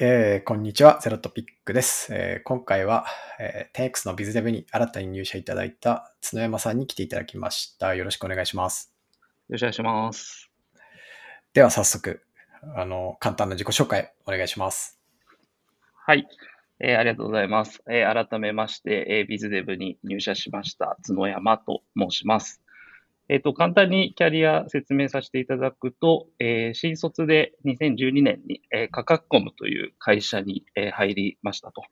えーこんにちは、ゼロトピックです。えー今回は、えー、10X のビズデブに新たに入社いただいた角山さんに来ていただきました。よろしくお願いします。よろしくお願いします。では早速、あの、簡単な自己紹介お願いします。はい。えーありがとうございます。えー改めまして、えービズデブに入社しました角山と申します。えっ、と、簡単にキャリア説明させていただくと、えー新卒で2012年に、えー価格コムという会社に、えー入りましたと。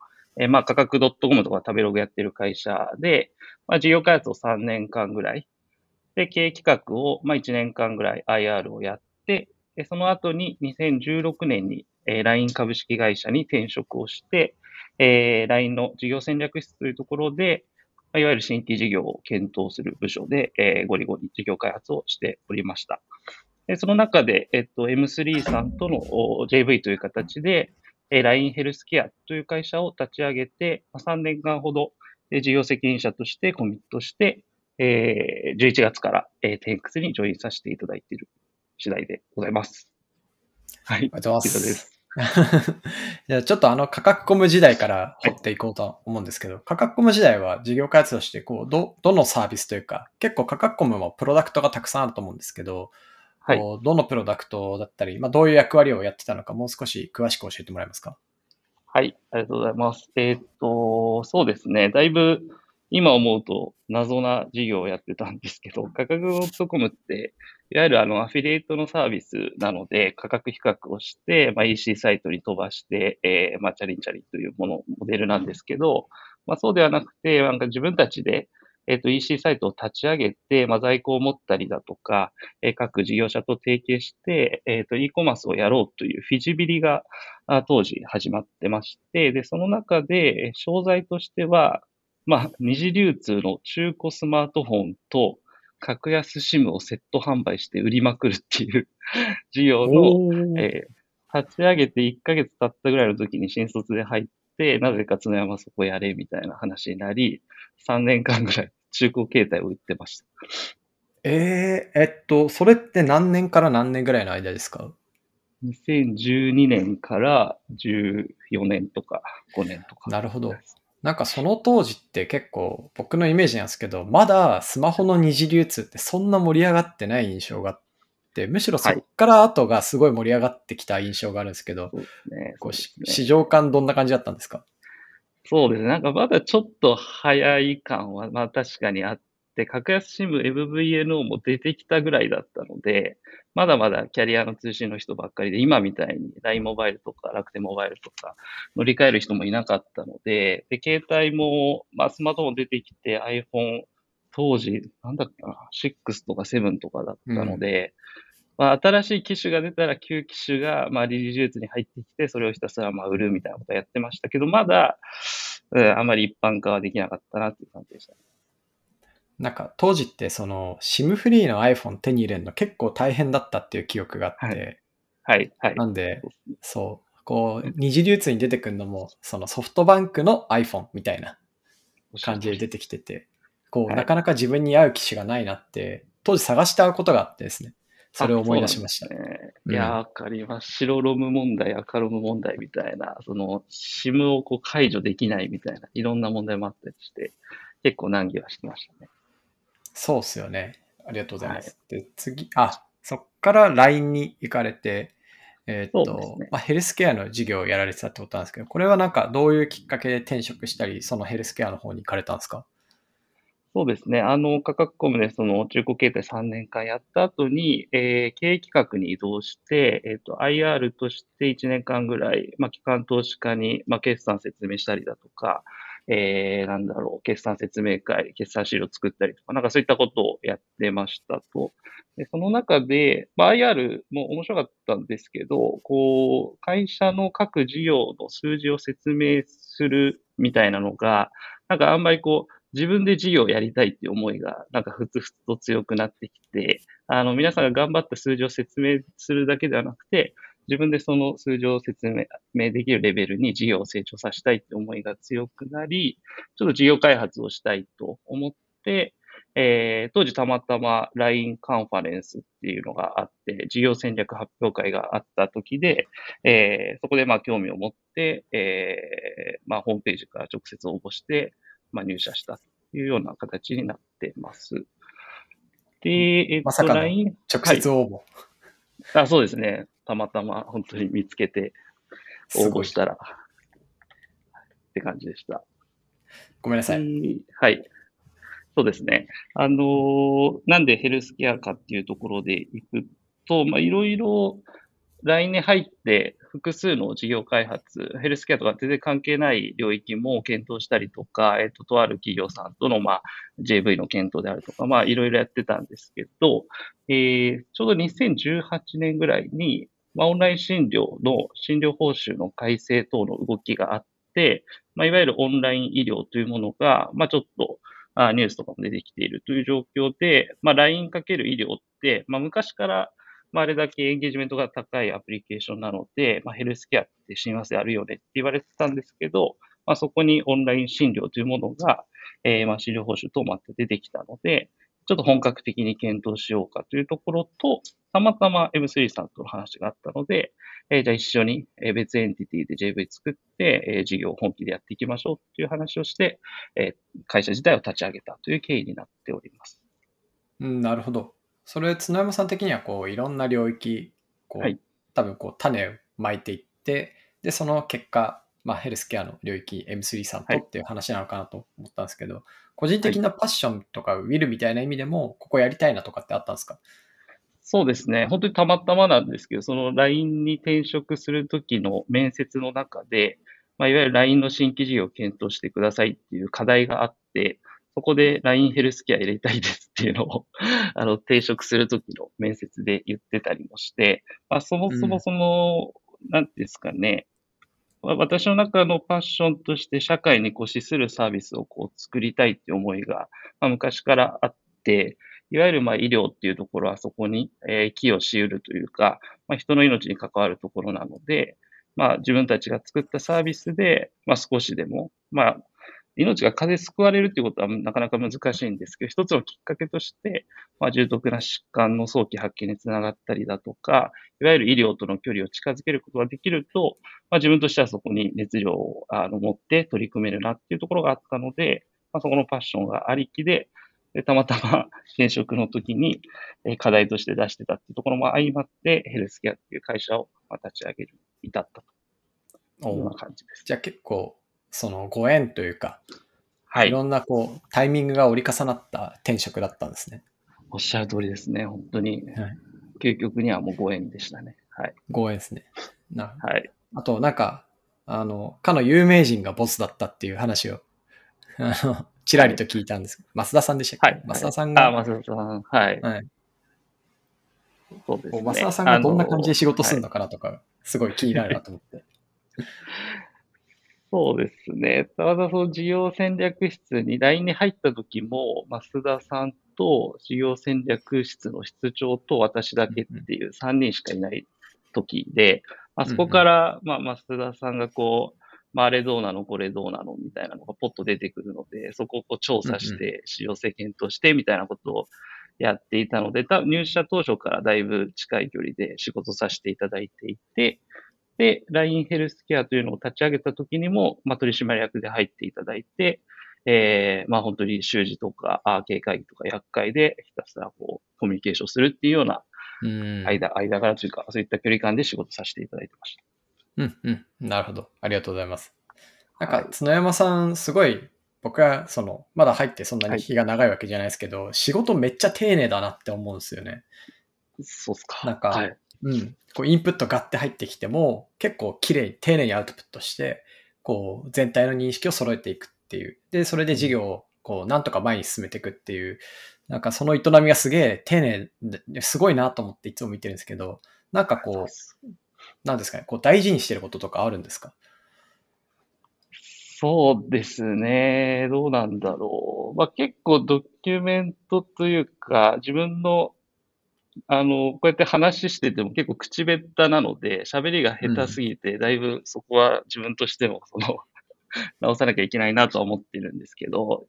えーまあ、価格 .com とか食べログやってる会社で、まあ、事業開発を3年間ぐらい、で、経営企画を、まあ、1年間ぐらい IR をやって、でその後に2016年に、えー LINE 株式会社に転職をして、えー LINE の事業戦略室というところで、いわゆる新規事業を検討する部署で、えーゴリゴリ事業開発をしておりました。でその中で、えっと、M3 さんとのお JV という形で、えー LINE ヘルスケアという会社を立ち上げて、まあ3年間ほど、えー事業責任者としてコミットして、えー11月から、えー、10X にジョインさせていただいている次第でございます。はい。ありがとうございま。以上ですす。じゃあちょっとあの価格コム時代から掘っていこうと思うんですけど、価格コム時代は事業開発としてこうど、どのサービスというか、結構価格コムもプロダクトがたくさんあると思うんですけど、はい。こうどのプロダクトだったり、まあ、どういう役割をやってたのか、もう少し詳しく教えてもらえますか？はい、ありがとうございます。えーっと、そうですね。だいぶ今思うと謎な事業をやってたんですけど、価格 .com って、いわゆるあのアフィリエイトのサービスなので、価格比較をして、まあ、EC サイトに飛ばして、えーまあ、チャリンチャリンというもの、モデルなんですけど、まあ、そうではなくて、なんか自分たちで、えっと EC サイトを立ち上げて、まあ、在庫を持ったりだとか、えー各事業者と提携して、えーっと e コマースをやろうというフィジビリがあ当時始まってまして、で、その中で、商材としては、まあ、二次流通の中古スマートフォンと、格安 SIM をセット販売して売りまくるっていう 事業の、ーえー立ち上げて1ヶ月経ったぐらいの時に新卒で入って、なぜか角山そこやれみたいな話になり、3年間ぐらい中古携帯を売ってました。えー、えっと、それって何年から何年ぐらいの間ですか？2012年から14年とか5年とか。なるほど。なんかその当時って結構僕のイメージなんですけど、まだスマホの二次流通ってそんな盛り上がってない印象があって、むしろそっから後がすごい盛り上がってきた印象があるんですけど、そうですね。ね市場感どんな感じだったんですか？そうですね。なんかまだちょっと早い感は、まあ確かにあって、格安 SIM MVNO も出てきたぐらいだったので、まだまだキャリアの通信の人ばっかりで、今みたいに LINE モバイルとか楽天モバイルとか乗り換える人もいなかったので、で、携帯も、まあスマートフォン出てきて iPhone 当時、なんだっけな、6とか7とかだったので、まあ、新しい機種が出たら旧機種が、まあ、リリージューツに入ってきて、それをひたすらまあ売るみたいなことをやってましたけど、まだ、うん、あまり一般化はできなかったなっていう感じでしたね。なんか当時ってその SIM フリーの iPhone 手に入れるの結構大変だったっていう記憶があって、ははい、はい。なんでそうこう二次流通に出てくるのもそのソフトバンクの iPhone みたいな感じで出てきてて、こう、はいなかなか自分に合う機種がないなって、当時探して会うことがあってですね、それを思い出しました。ね。うんいやー、わかります。白ロム問題、赤ロム問題みたいな、その、SIM をこう解除できないみたいな、いろんな問題もあったりして、結構難儀はしてましたね。そうっすよね。ありがとうございます。で、次、あ、そっから LINE に行かれて、えーっと、そうですねまあ、ヘルスケアの事業をやられてたってことなんですけど、これはなんかどういうきっかけで転職したり、そのヘルスケアの方に行かれたんですか？そうですね。あの、価格コムでその中古携帯3年間やった後に、えー経営企画に移動して、えっ、と、IR として1年間ぐらい、まあ、機関投資家に、まあ、決算説明したりだとか、えー、なんだろう、決算説明会、決算資料作ったりとか、なんかそういったことをやってましたと。で、その中で、まあ、IR も面白かったんですけど、こう、会社の各事業の数字を説明するみたいなのが、なんかあんまりこう、自分で事業をやりたいっていう思いが、なんかふつふつと強くなってきて、あの、皆さんが頑張った数字を説明するだけではなくて、自分でその数字を説明できるレベルに事業を成長させたいって思いが強くなり、ちょっと事業開発をしたいと思って、えー、当時たまたま LINE カンファレンスっていうのがあって、事業戦略発表会があった時で、えー、そこでまあ興味を持って、えー、まあホームページから直接応募して、まあ入社したというような形になっています。で、えっと、まさかの直接応募、はい、あ。そうですね。たまたま本当に見つけて応募したら、って感じでした。ごめんなさい。はい。そうですね。あのー、なんでヘルスケアかっていうところでいくと、まあ、いろいろ来年入って複数の事業開発、ヘルスケアとか全然関係ない領域も検討したりとか、えっ、と、とある企業さんとの、まあ、JV の検討であるとか、まあ、いろいろやってたんですけど、えー、ちょうど2018年ぐらいに、まあ、オンライン診療の診療報酬の改正等の動きがあって、まあ、いわゆるオンライン医療というものが、まあ、ちょっと、あニュースとかも出てきているという状況で、まあ、LINE かける医療って、まあ、昔から、まあ、あれだけエンゲージメントが高いアプリケーションなので、まあ、ヘルスケアって親和性あるよねって言われてたんですけど、まあ、そこにオンライン診療というものが、えー、まあ、診療報酬等もあって出てきたので、ちょっと本格的に検討しようかというところと、たまたま M3 さんとの話があったので、えー、じゃあ一緒に別エンティティで JV 作って、えー、事業を本気でやっていきましょうという話をして、えー、会社自体を立ち上げたという経緯になっております。うん、なるほど。それ、角山さん的には、こう、いろんな領域、こう、はい、多分こう、種をまいていって、で、その結果、まあ、ヘルスケアの領域 M3 さんとっていう話なのかなと思ったんですけど、はい、個人的なパッションとかウィルみたいな意味でも、ここやりたいなとかってあったんですか？そうですね。本当にたまたまなんですけど、その LINE に転職するときの面接の中で、まあ、いわゆる LINE の新規事業を検討してくださいっていう課題があって、そこで LINE ヘルスケア入れたいですっていうのを あの、転職するときの面接で言ってたりもして、まあ、そもそもその、うん、なんですかね、私の中のパッションとして社会にこう資するサービスをこう作りたいって思いが、まあ、昔からあって、いわゆるまあ医療っていうところはそこに、え寄与し得るというか、まあ、人の命に関わるところなので、まあ、自分たちが作ったサービスで、まあ、少しでも、まあ、命が風救われるっていうことはなかなか難しいんですけど、一つのきっかけとして、まあ、重篤な疾患の早期発見につながったりだとか、いわゆる医療との距離を近づけることができると、まあ、自分としてはそこに熱量をあの持って取り組めるなっていうところがあったので、まあ、そこのパッションがありきで、でたまたま 転職の時に課題として出してたっていうところも相まって、ヘルスケアっていう会社を立ち上げる、至ったというような感じです。じゃあ結構そのご縁というか、はい。いろんなこう、タイミングが折り重なった転職だったんですね。おっしゃる通りですね。本当に。はい、究極にはもうご縁でしたね。はい。ご縁ですね。なはい。あと、なんか、あの、かの有名人がボスだったっていう話を、あの、ちらりと聞いたんですけど、増田さんでしたっけ、はい、増田さんが。あ、増田さん。はい。はい。そうですね。増田さんがどんな感じで仕事するのかなとか、すごい気になるなと思って。そうですね。ただその事業戦略室に LINE に入った時も、増田さんと事業戦略室の室長と私だけっていう3人しかいない時で、あそこから、まあ、増田さんがこう、まあ、あれどうなの、これどうなのみたいなのがポッと出てくるので、そこをこう調査して、使用性検討してみたいなことをやっていたので、入社当初からだいぶ近い距離で仕事させていただいていて、で、LINE ヘルスケアというのを立ち上げた時にも、まあ、取締役で入っていただいて、えー、まあ本当に習字とか、アーケー会議とか厄介でひたすらこうコミュニケーションするっていうような間、間柄というか、そういった距離感で仕事させていただいてました。うんうん。なるほど。ありがとうございます。なんか、角山さん、すごい、僕は、その、まだ入ってそんなに日が長いわけじゃないですけど、はい、仕事めっちゃ丁寧だなって思うんですよね。そうっすか。なんか、はい、うん。こうインプットガッて入ってきても、結構綺麗に丁寧にアウトプットして、こう全体の認識を揃えていくっていう。で、それで事業をこうなんとか前に進めていくっていう、なんかその営みがすげえ丁寧ですごいなと思っていつも見てるんですけど、なんかこう、なんですかね、こう大事にしてることとかあるんですか？そうですね。どうなんだろう。まあ、結構ドキュメントというか、自分のあの、こうやって話してても結構口下手なので、喋りが下手すぎて、だいぶそこは自分としても、その、直さなきゃいけないなとは思ってるんですけど、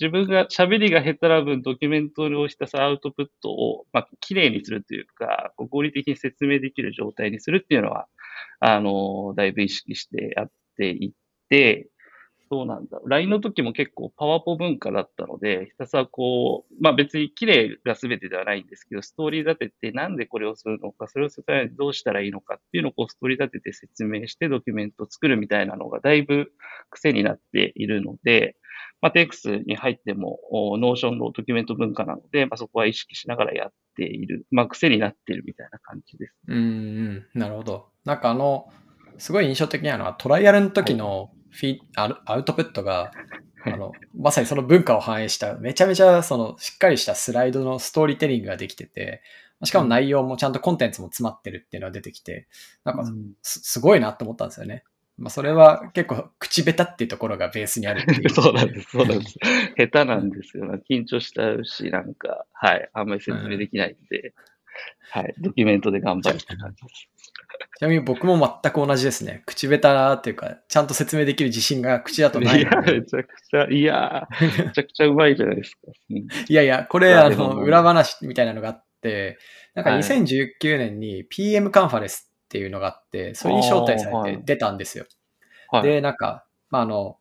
自分が喋りが下手な分、ドキュメントをひたすらアウトプットを、まあ、綺麗にするというか、合理的に説明できる状態にするっていうのは、あの、だいぶ意識してやっていって、そうなんだ。LINE の時も結構パワポ文化だったので、ひたすらこう、まあ別に綺麗が全てではないんですけど、ストーリー立ててなんでこれをするのか、それをするためにどうしたらいいのかっていうのをこうストーリー立てて説明してドキュメントを作るみたいなのがだいぶ癖になっているので、まあ、テ x に入っても、 Notion のドキュメント文化なので、まあ、そこは意識しながらやっている。まあ、癖になっているみたいな感じです。うん、なるほど。なんかあの、すごい印象的なのは、トライアルの時のフィ、はい、アウトプットが、あの、まさにその文化を反映した、めちゃめちゃそのしっかりしたスライドのストーリーテリングができてて、しかも内容もちゃんとコンテンツも詰まってるっていうのが出てきて、なんかすすごいなって思ったんですよね。まあ、それは結構口下手っていうところがベースにあるっていう。そうなんです、そうなんです。下手なんですよ。緊張したし、なんか、はい、あんまり説明できないんで、うん、はい、ドキュメントで頑張るって感じです。ちなみに僕も全く同じですね。口下手っていうか、ちゃんと説明できる自信が口だとない。いや、めちゃくちゃ、いや、めちゃくちゃうまいじゃないですか。いやいや、これ、あの、裏話みたいなのがあって、なんか2019年に PM カンファレンスっていうのがあって、それに招待されて出たんですよ。はい、で、なんか、まあ、あの、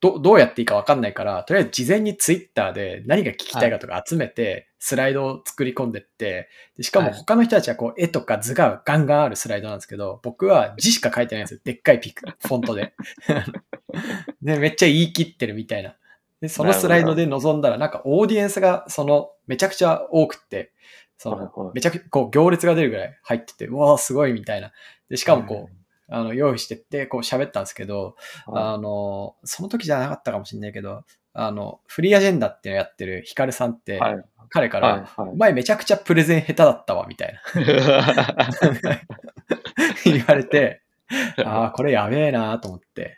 どどうやっていいかわかんないから、とりあえず事前にツイッターで何が聞きたいかとか集めて、スライドを作り込んでって、でしかも他の人たちはこう絵とか図がガンガンあるスライドなんですけど、僕は字しか書いてないんですよ。でっかいピク、フォントで。で、めっちゃ言い切ってるみたいな。で、そのスライドで臨んだら、なんかオーディエンスがそのめちゃくちゃ多くって、その、めちゃくちゃこう行列が出るぐらい入ってて、うわーすごいみたいな。で、しかもこう、あの、用意してって、こう喋ったんですけど、あの、その時じゃなかったかもしれないけど、あの、フリーアジェンダっていうのやってるヒカルさんって、はい、彼から、はいはい、前めちゃくちゃプレゼン下手だったわ、みたいな。言われて、ああ、これやべえなと思って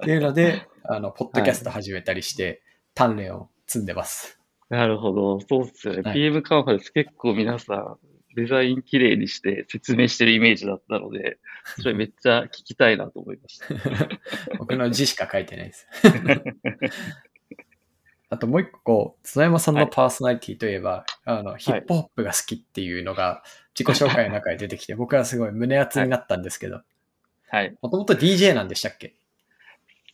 っていうので、あの、ポッドキャスト始めたりして、鍛錬を積んでます。なるほど。そうっすよね。はい、PM カンファレンス結構皆さん、デザイン綺麗にして説明してるイメージだったので、それめっちゃ聞きたいなと思いました。僕の字しか書いてないです。あともう一個、津山さんのパーソナリティといえば、はい、あの、ヒップホップが好きっていうのが自己紹介の中で出てきて、僕はすごい胸熱になったんですけど。はい。もともと DJ なんでしたっけ？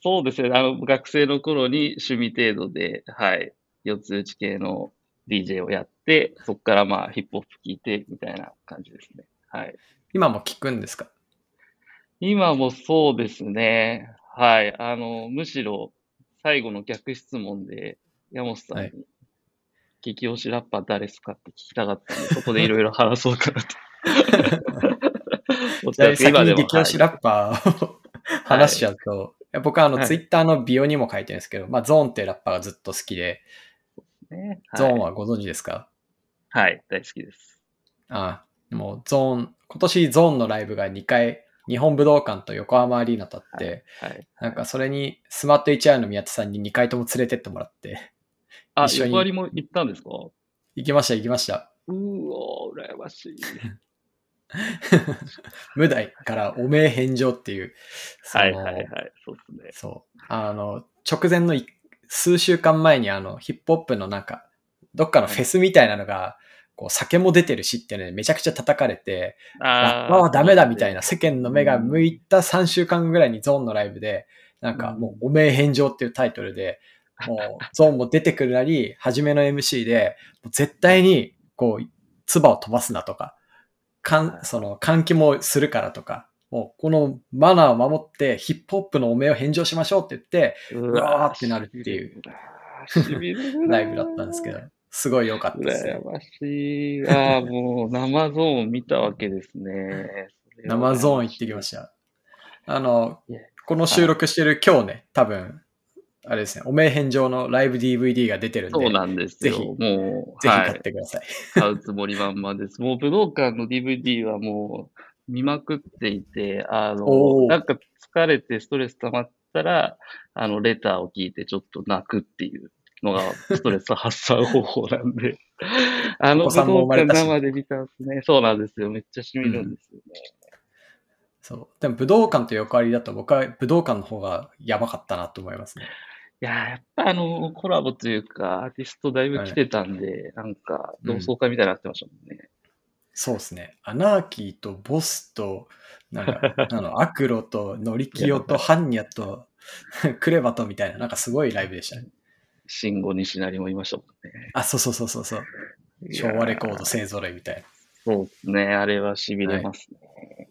そうですね。あの、学生の頃に趣味程度で、はい。四つ打ち系の DJ をやって、そこからまあヒップホップ聴いてみたいな感じですね。はい。今も聞くんですか？今もそうですね。はい。あの、むしろ最後の逆質問で、山本さんに、激推しラッパー誰ですかって聞きたかったんで、そこでいろいろ話そうかなと。じゃあ先に激推しラッパーを話しちゃうと、はい、僕はあの、ツイッターのビオにも書いてるんですけど、まあ、ゾーンっていうラッパーがずっと好きで、ね。ゾーンはご存知ですか？はい、大好きです。ああ、もうゾーン、今年ゾーンのライブが2回、日本武道館と横浜アリーナとあって、はい、はい、なんかそれにスマート HR の宮田さんに2回とも連れてってもらって、あ、一緒に。も行ったんですか？行きました、行きました。うお羨ましい。無題からおめえ返上っていう。はいはいはい、そうですね。そう。あの、直前の数週間前にあの、ヒップホップのなんか、どっかのフェスみたいなのが、こう、酒も出てるしってね、めちゃくちゃ叩かれて、ラッパーはダメだみたいな世間の目が向いた3週間ぐらいにゾーンのライブで、なんかもう、おめえ返上っていうタイトルで、もう、ゾーンも出てくるなり、初めの MC で、絶対に、こう、唾を飛ばすなとか、かん、その、換気もするからとか、もうこのマナーを守ってヒップホップのお面を返上しましょうって言って、うわーってなるっていうライブだったんですけど、すごい良かったです羨ましい。ああ、もう生ゾーン見たわけですね。生ゾーン行ってきました。あの、この収録してる今日ね、多分、あれですね、お名返上のライブ DVD が出てるんで、そうなんですよ。ぜひ、もう、ぜひ買ってください。買うつもり満々です。もう武道館の DVD はもう、見まくっていて、あの、なんか疲れてストレス溜まったら、あの、レターを聞いてちょっと泣くっていうのが ストレス発散方法なんで、あの、武道館生で見たんですね。そうなんですよ。めっちゃ染みるんですよね。うん、そう。でも武道館と横ありだと僕は武道館の方がやばかったなと思いますね。やー、やっぱあの、コラボというか、アーティストだいぶ来てたんで、なんか、同窓会みたいになってまし。たもんね。そうですね。アナーキーとボスと、なんか、あの、アクロとノリキヨとハンニャと クレバとみたいな、なんかすごいライブでしたね。慎吾西成もいましたもんね。あ、そうそうそうそうそう。昭和レコード勢ぞろいみたいな。そうですね。あれは痺れますね。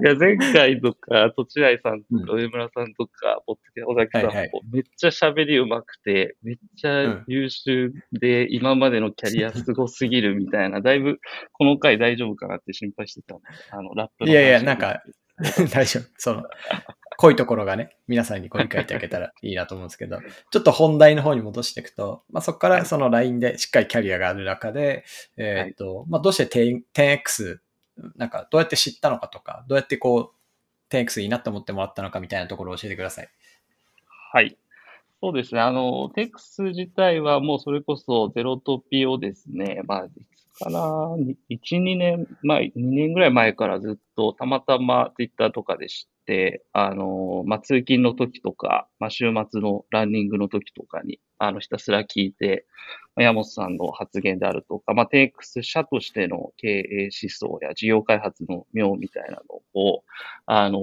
い、や、前回とか、とちあいさんとか、上村さんとか、ポッドキャ小崎さんも、はいはいめっちゃ喋り上手くて、めっちゃ優秀で、今までのキャリアすごすぎるみたいな、だいぶ、この回大丈夫かなって心配してたあの、ラップ。いやいや、なんか、大丈夫。その、濃いところがね、皆さんにご理解いただけたら いいなと思うんですけど、ちょっと本題の方に戻していくと、まあ、そこからその LINE でしっかりキャリアがある中で、えっ、と、まあ、どうして 10- 10X、なんかどうやって知ったのかとか、どうやってこう、10X いいなと思ってもらったのかみたいなところを教えてください。はい。そうですね。あの、テックス自体はもうそれこそゼロトピをですね、まあ、いつかな、1、2年前、2年ぐらい前からずっとたまたまツイッターとかで知って、あの、まあ、通勤の時とか、まあ、週末のランニングの時とかに、あの、ひたすら聞いて、山本さんの発言であるとか、まあ、テックス社としての経営思想や事業開発の妙みたいなのを、あの、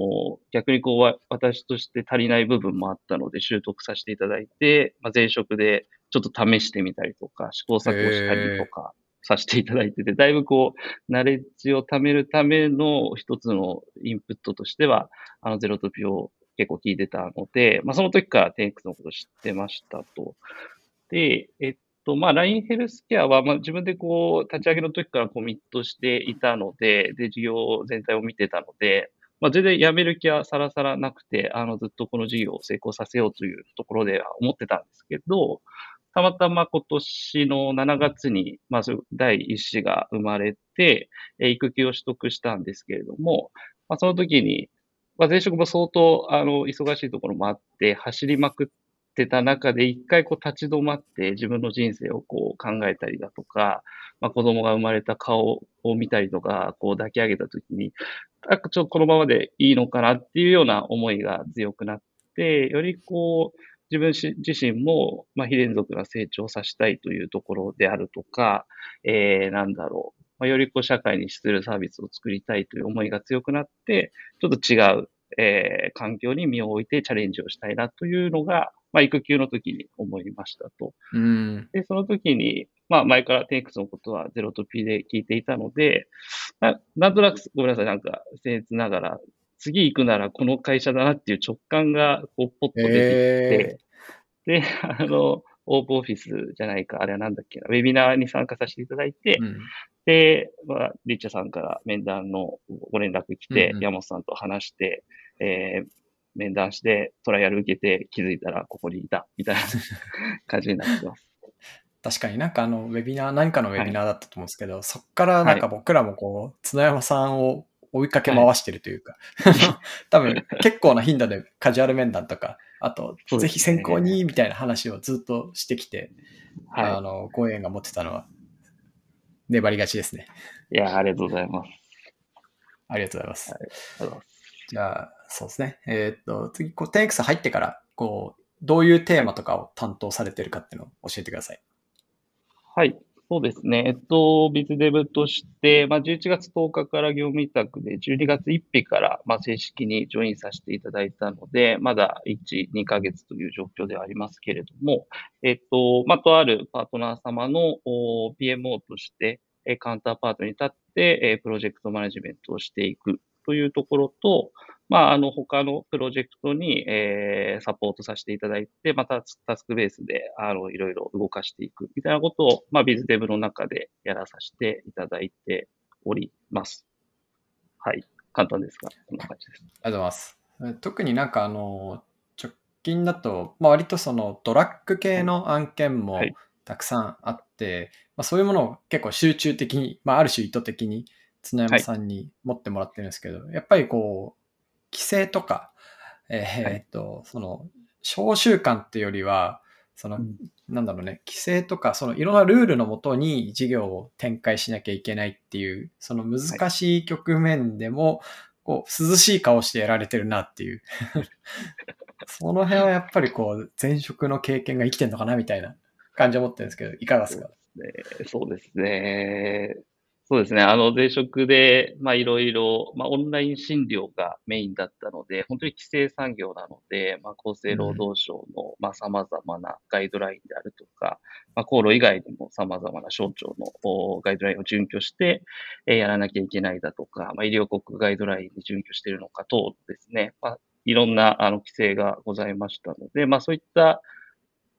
逆にこう、私として足りない部分もあったので、習得させていただいて、まあ、前職でちょっと試してみたりとか、試行錯誤したりとかさせていただいてて、だいぶこう、ナレッジを貯めるための一つのインプットとしては、あの、ゼロトピを結構聞いてたので、まあ、その時からテンクスのこと知ってましたと。で、えっと、まあ、LINE ヘルスケアは、まあ、自分でこう、立ち上げの時からコミットしていたので、で、事業全体を見てたので、まあ、全然辞める気はさらさらなくて、あの、ずっとこの事業を成功させようというところでは思ってたんですけど、たまたま今年の7月に、まず第一子が生まれて、育休を取得したんですけれども、まあ、その時に、まあ、前職も相当、あの、忙しいところもあって、走りまくってた中で、一回こう立ち止まって自分の人生をこう考えたりだとか、まあ、子供が生まれた顔を見たりとか、こう抱き上げた時に、なんかちょっとこのままでいいのかなっていうような思いが強くなって、よりこう、自分自身も、まあ、非連続な成長させたいというところであるとか、えー、なんだろう。まあ、よりこう社会に資するサービスを作りたいという思いが強くなって、ちょっと違う、えー、環境に身を置いてチャレンジをしたいなというのが、まあ、育休の時に思いましたと。うん。で、その時に、まあ、前からテイクスのことはゼロと P で聞いていたので、ななんとなく、ごめんなさい、なんか、僭越ながら、次行くならこの会社だなっていう直感が、こう、ポッと出てきて、で、あの、オープンオフィスじゃないか、あれはなんだっけな、ウェビナーに参加させていただいて、うん。で、まあ、リッチャさんから面談のご連絡来て、うんうん。山本さんと話して、えー面談して、トライアル受けて気づいたらここにいた、みたいな 感じになってます。確かになんかあの、ウェビナー、何かのウェビナーだったと思うんですけど、そっからなんか僕らもこう、角山さんを追いかけ回してるというか、多分結構な頻度でカジュアル面談とか、あと、ねぜひ先行にみたいな話をずっとしてきて、はい。あの、ご縁が持ってたのは、粘りがちですね。いや、ありがとうございます。ありがとうございます。ありがとうございます。じゃあ、そうですね。えーっと、次、こう、10X 入ってから、こう、どういうテーマとかを担当されてるかっていうのを教えてください。はい。そうですね。えっと、ビズデブとして、まあ、11月10日から業務委託で、12月1日から、まあ、正式にジョインさせていただいたので、まだ1、2ヶ月という状況ではありますけれども、えっと、まあ、とあるパートナー様の PMO として、カウンターパートに立って、プロジェクトマネジメントをしていくというところと、まあ、あの、他のプロジェクトに、えーサポートさせていただいて、またタスクベースで、あの、いろいろ動かしていくみたいなことを、まあ、ビズデブの中でやらさせていただいております。はい。簡単ですが、こんな感じです。ありがとうございます。え特になんかあの、直近だと、まあ、割とそのドラッグ系の案件もはいたくさんあって、まあ、そういうものを結構集中的に、まあ、ある種意図的に角山さんに持ってもらってるんですけど、やっぱりこう、規制とか、えーっと、その、召集感っていうよりは、その、うんなんだろうね、規制とか、そのいろんなルールのもとに事業を展開しなきゃいけないっていう、その難しい局面でも、こう、涼しい顔してやられてるなっていう。その辺はやっぱりこう、前職の経験が生きてんのかなみたいな感じを持ってるんですけど、いかがですか？そうですね。そうですね。あの、前職で、まあ、いろいろ、まあ、オンライン診療がメインだったので、本当に規制産業なので、まあ、厚生労働省の、まあ、様々なガイドラインであるとか、まあ、厚労以外にも様々な省庁のガイドラインを準拠して、えー、やらなきゃいけないだとか、まあ、医療国ガイドラインに準拠しているのか等ですね、まあ、いろんな、あの、規制がございましたので、まあ、そういった、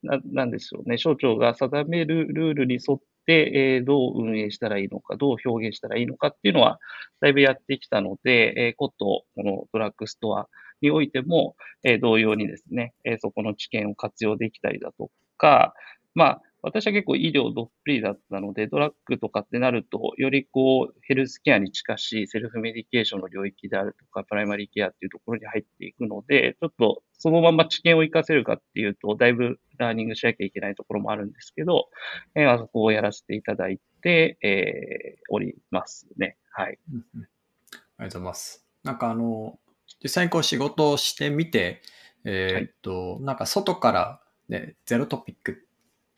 ななんでしょうね、省庁が定めるルールに沿っ、え、どう運営したらいいのか、どう表現したらいいのかっていうのは、だいぶやってきたので、えー、こと、このドラッグストアにおいても、え、同様にですね、え、そこの知見を活用できたりだとか、まあ、私は結構医療どっぷりだったので、ドラッグとかってなると、よりこう、ヘルスケアに近しいセルフメディケーションの領域であるとか、プライマリーケアっていうところに入っていくので、ちょっとそのまま知見を活かせるかっていうと、だいぶラーニングしなきゃいけないところもあるんですけど、えー、あそこをやらせていただいて、えー、おりますね。はい。ありがとうございます。なんかあの、実際にこう仕事をしてみて、えー、っと、はい、なんか外から、ね、ゼロトピック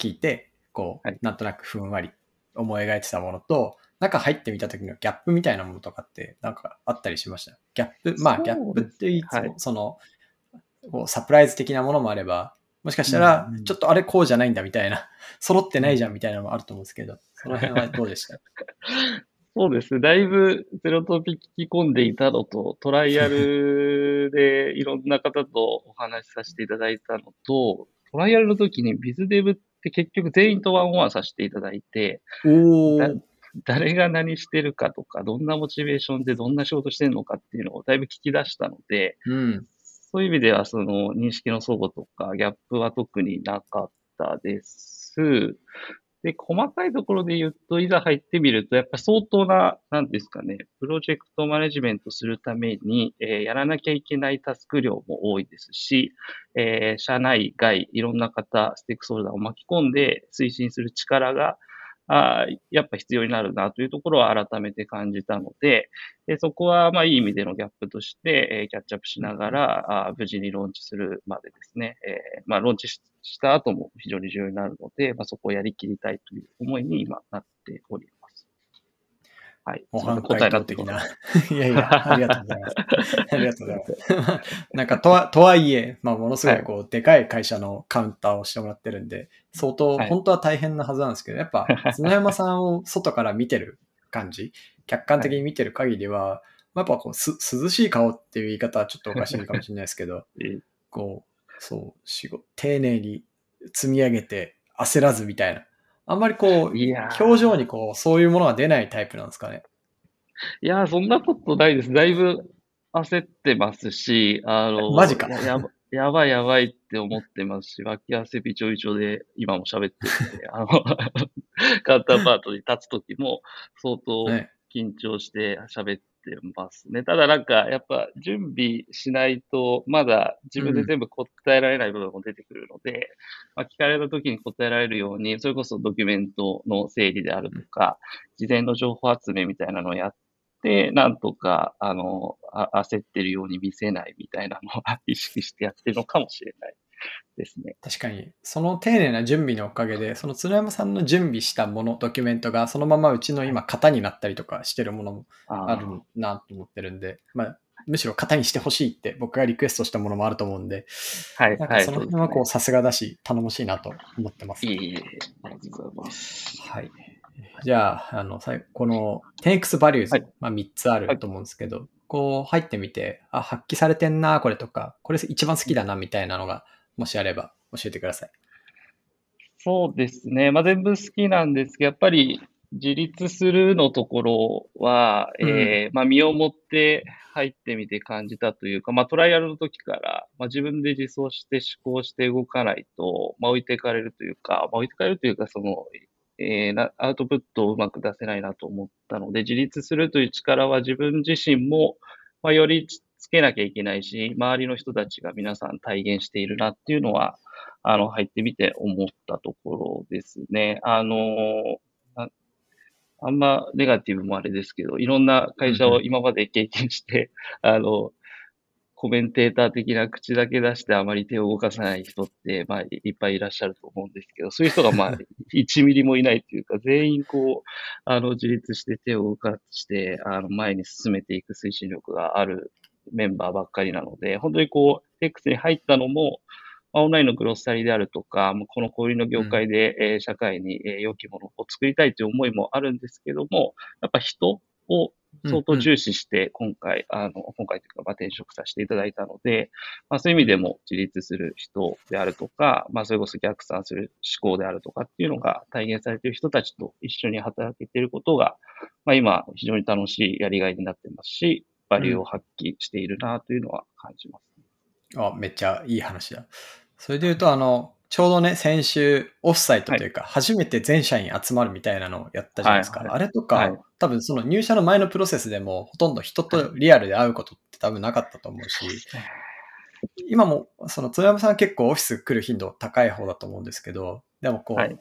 聞いて、こう、はい、なんとなくふんわり思い描いてたものと、中入ってみた時のギャップみたいなものとかってなんかあったりしました？ギャップ、まあギャップっていつも、その、こうサプライズ的なものもあれば、もしかしたら、ちょっとあれこうじゃないんだみたいな、揃ってないじゃんみたいなのもあると思うんですけど、その辺はどうでした？そうですね。だいぶゼロトピ聞き込んでいたのと、トライアル でいろんな方とお話しさせていただいたのと、トライアルの時にビズデブって結局全員とワンオンワンさせていただいて、誰が何してるかとか、どんなモチベーションでどんな仕事してるのかっていうのをだいぶ聞き出したので、うん、そういう意味ではその認識の相互とかギャップは特になかったです。で、細かいところで言うと、いざ入ってみると、やっぱ相当な、なんですかね、プロジェクトマネジメントするために、えー、やらなきゃいけないタスク量も多いですし、えー、社内外、いろんな方、ステークソルダーを巻き込んで推進する力が、あやっぱ必要になるなというところは改めて感じたので、でそこはまあいい意味でのギャップとして、えー、キャッチアップしながらあ無事にローンチするまでですね、えー、まあローンチした後も非常に重要になるので、まあ、そこをやりきりたいという思いに今なっております。はい。模範解答的な。いやいや、ありがとうございます。ありがとうございます。なんか、とは、とはいえ、まあ、ものすごい、こう、はい、でかい会社のカウンターをしてもらってるんで、相当、はい、本当は大変なはずなんですけど、やっぱ、砂山さんを外から見てる感じ、客観的に見てる限りは、はい、やっぱこうす、涼しい顔っていう言い方はちょっとおかしいかもしれないですけど、こう、そう、仕事、丁寧に積み上げて焦らずみたいなあんまりこう、表情にこう、そういうものが出ないタイプなんですかね。いやそんなことないです。だいぶ焦ってますし、あの、マジか。やばやばいやばいって思ってますし、脇汗びちょびちょで今も喋ってるんで、あの、カウンターパートに立つときも相当緊張して喋ってますね。ただなんか、やっぱ準備しないと、まだ自分で全部答えられない部分も出てくるので、うん、まあ、聞かれた時に答えられるように、それこそドキュメントの整理であるとか、事前の情報集めみたいなのをやって、なんとか、あの、あ焦ってるように見せないみたいなのを意識してやってるのかもしれないですね。確かに、その丁寧な準備のおかげで、その鶴山さんの準備したもの、ドキュメントがそのままうちの今型になったりとかしてるものもあるなと思ってるんで、まあ、むしろ型にしてほしいって僕がリクエストしたものもあると思うんで、はい。なんかその辺はこう、さすがだし、頼もしいなと思ってます。いいえ、ありがとうございます。はい。じゃあ、あの、この 10x バリューズ、はい、まあ3つあると思うんですけど、はい、こう入ってみて、あ、発揮されてんな、これとか、これ一番好きだな、みたいなのがもしあれば教えてください。そうですね。まあ、全部好きなんですけど、やっぱり自立するのところは、うん、えー、まあ、身をもって入ってみて感じたというか、まあ、トライアルの時から、まあ、自分で実装して思考して動かないと、まあ、置いていかれるというか、まあ、置いていかれるというか、その、えー、アウトプットをうまく出せないなと思ったので、自立するという力は自分自身も、まあ、よりつけなきゃいけないし、周りの人たちが皆さん体現しているなっていうのは、あの、入ってみて思ったところですね。あの、ああんまネガティブもあれですけど、いろんな会社を今まで経験して、あの、コメンテーター的な口だけ出してあまり手を動かさない人って、まあ、いっぱいいらっしゃると思うんですけど、そういう人がまあ、1ミリもいないっていうか、全員こう、あの、自立して手を動かして、あの、前に進めていく推進力があるメンバーばっかりなので、本当にこう、X に入ったのも、オンラインのグロッサリーであるとか、この小売の業界で、え社会に、え良きものを作りたいという思いもあるんですけども、やっぱ人を相当重視して今回、あの、今回というか、まあ、転職させていただいたので、まあ、そういう意味でも自立する人であるとか、まあ、それこそ逆算する思考であるとかっていうのが体現されている人たちと一緒に働けていることが、まあ、今、非常に楽しいやりがいになってますし、バリューを発揮しているなというのは感じます、うん、あ、めっちゃいい話だ。それで言うと、あの、ちょうどね、先週、オフサイトというか、はい、初めて全社員集まるみたいなのをやったじゃないですか。はいはい、あれとか、はい、多分その入社の前のプロセスでも、ほとんど人とリアルで会うことって多分なかったと思うし、今も、その、津山さん結構オフィス来る頻度高い方だと思うんですけど、でもこう、はい、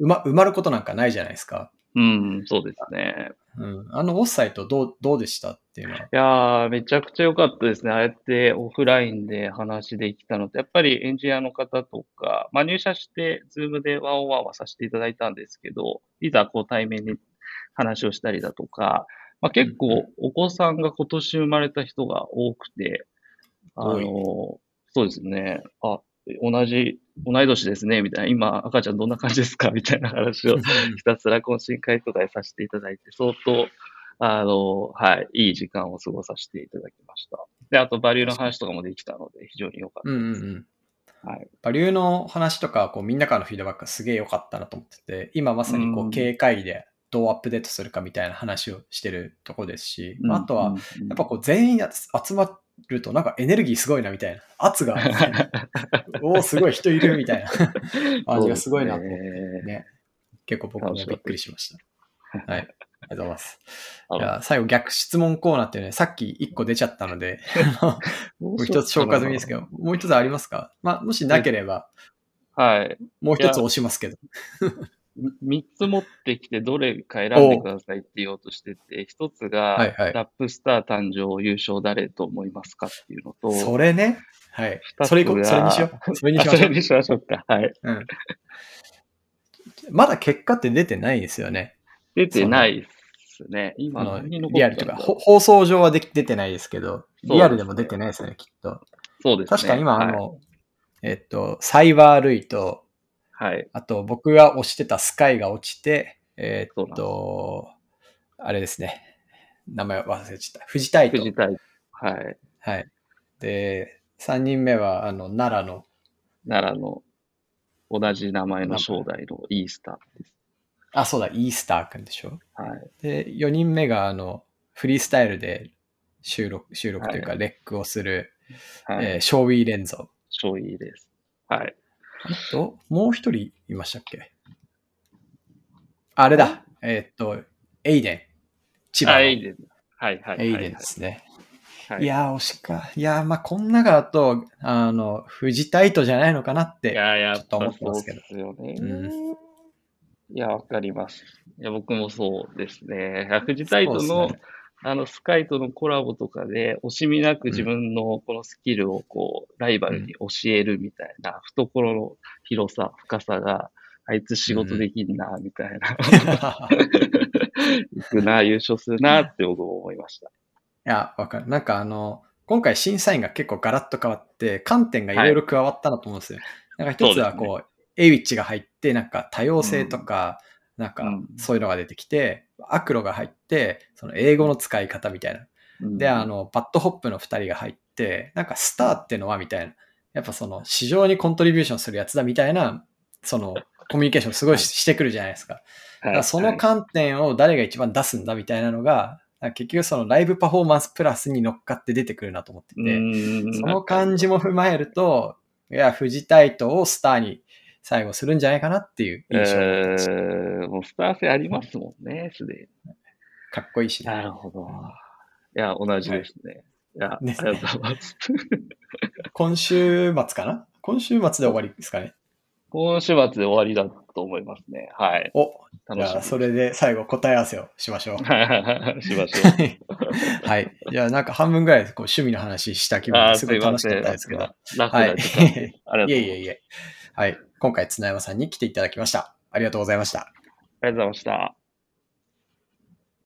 埋ま埋まることなんかないじゃないですか。うん、そうですね。うん。あのオフサイトどう、どうでしたっていうのは？いやー、めちゃくちゃ良かったですね。ああやってオフラインで話できたのと、やっぱりエンジニアの方とか、まあ入社して、 Zoom でワンオンワンはさせていただいたんですけど、いざこう対面で話をしたりだとか、まあ結構お子さんが今年生まれた人が多くて、あの、そうですね。あ、同じ、同い年ですね、みたいな、今、赤ちゃんどんな感じですか？みたいな話を ひたすら懇親会とかでさせていただいて、相当、あの、はい、いい時間を過ごさせていただきました。で、あと、バリューの話とかもできたので、非常に良かったです。うんうんうん。はい、バリューの話とか、こう、みんなからのフィードバックがすげえ良かったなと思ってて、今まさにこう、経営会議でどうアップデートするかみたいな話をしてるとこですし、うん、あとは、やっぱこう、全員集まっると、なんかエネルギーすごいなみたいな。圧が、おお、すごい人いるみたいな 感じがすごいなと思ってね。結構僕もびっくりしました。はい。ありがとうございます。いや最後逆質問コーナーってね、さっき1個出ちゃったのでもう一つ消化済みですけど、もう一つありますか？まあ、もしなければ、はい。もう一つ押しますけど。3つ持ってきてどれか選んでくださいって言おうとしてて、1つが、ラップスター誕生優勝誰と思いますかっていうのと、それね。はい。それそれにしよう。それにしましょう。それにしましょうか。はい。うん。まだ結果って出てないですよね。出てないですね。今何残リアルとか、放送上はで出てないですけど、リアルでも出てないですよね、きっと。そうですね。確か今、あの、えっと、サイバールイと、はい。あと、僕が推してたスカイが落ちて、えー、っと、あれですね。名前忘れちゃった。藤田井藤田井。はい。はい。で、3人目は、あの、奈良の。奈良の同じ名前の正代のイースターです。あ、そうだ、イースターくんでしょ。はい。で、4人目が、あの、フリースタイルで収録、収録というか、レックをする、はい、えー、ショーウィーレンゾ。ショーウィーです。はい。あと、もう一人いましたっけ？あれだ。えー、っと、エイデン。千葉の。エイデン。はいはい、はい、エイデンですね。はい、いやー、惜しか。いやー、まあ、こんながと、あの、藤田糸じゃないのかなって、ちょっと思ってますけど。そうですよね。うん、いや、わかります。いや、僕もそうですね。藤田糸の、あの、スカイとのコラボとかで、惜しみなく自分のこのスキルをこう、ライバルに教えるみたいな、懐の広さ、深さが、あいつ仕事できんな、みたいな。行くな、優勝するな、って僕も思いました。いや、わかる。なんかあの、今回審査員が結構ガラッと変わって、観点がいろいろ加わったなと思うんですよ。はい、なんか一つはこう、う Awich が入って、なんか多様性とか、うん、なんかそういうのが出てきて、 AKLO が入って、その英語の使い方みたいな。で、あの、 BAD HOP の二人が入って、なんかスターってのはみたいな。やっぱその市場にコントリビューションするやつだみたいな、その コミュニケーションすごいしてくるじゃないですか。だからその観点を誰が一番出すんだみたいなのが、結局そのライブパフォーマンスプラスに乗っかって出てくるなと思ってて、その感じも踏まえると、いや、藤タイトをスターに最後するんじゃないかなっていう印象。もうスター性ありますもんね、すでに。かっこいいし、ね、なるほど。いや、同じですね。はい、いや、ね、ありがとうございます。今週末かな？今週末で終わりですかね？今週末で終わりだと思いますね。はい。お、楽しみ。じゃあ、それで最後答え合わせをしましょう。しましょう。はい。じゃあ、なんか半分ぐらいこう趣味の話した気分ですごい楽しかったですけど。はいありがとうございます。はい、いえいえいえ。はい。今回、綱山さんに来ていただきました。ありがとうございました。ありがとうございました。